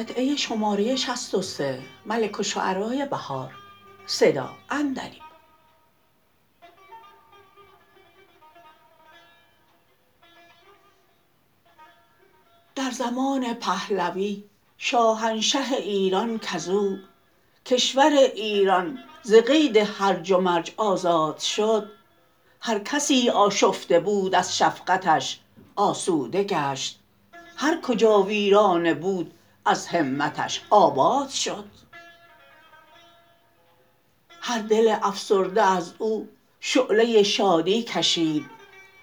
در زمان پهلوی شاهنشه ایران کزو کشور ایران ز قید هرج و مرج آزاد شد. هر کسی آشفته بود از شفقتش آسوده گشت. هر کجا ویرانه بود از همتش آباد شد. هر دل افسرده از او شعله شادی کشید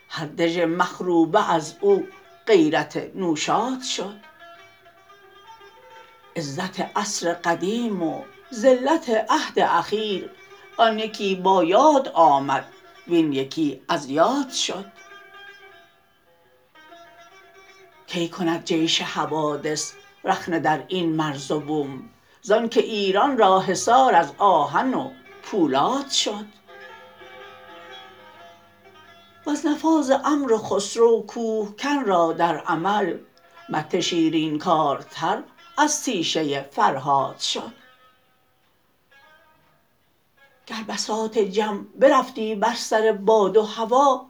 هر دژ مخروبه از او غیرت نوشاد شد. عزت عصر قدیم و ذلت عهد اخیر آن یکی با یاد آمد وین یکی از یاد شد. کی کند جیش حوادث رخنه در این مرز و بوم زانکه ایران را حصار از آهن و پولاد شد. وز نفاذ امر خسرو کوهکن را در عمل مته شیرین کارتر از تیشه فرهاد شد. گر بساط جم برفتی بر سر باد و هوا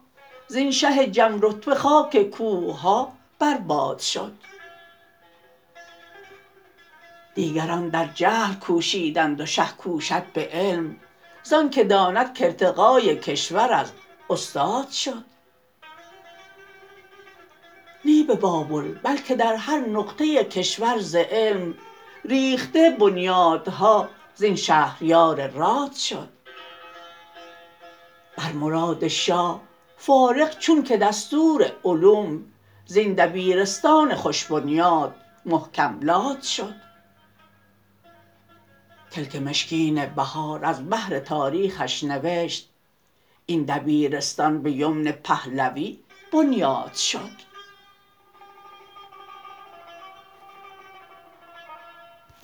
زین شه جم رتبه خاک کوه ها بر باد شد. دیگران در جهل کوشیدند و شه کوشد به علم زانکه داند کارتقای کشور از استاد شد. نی به بابل بلکه در هر نقطه کشور ز علم ریخته بنیادها زین شهریار راد شد. بر مراد شاه فارغ چون که دستور علوم زین دبیرستان خوش بنیاد محکم لاد شد. کلک مشکین بهار از بهر تاریخش نوشت این دبیرستان به یمن پهلوی بنیاد شد.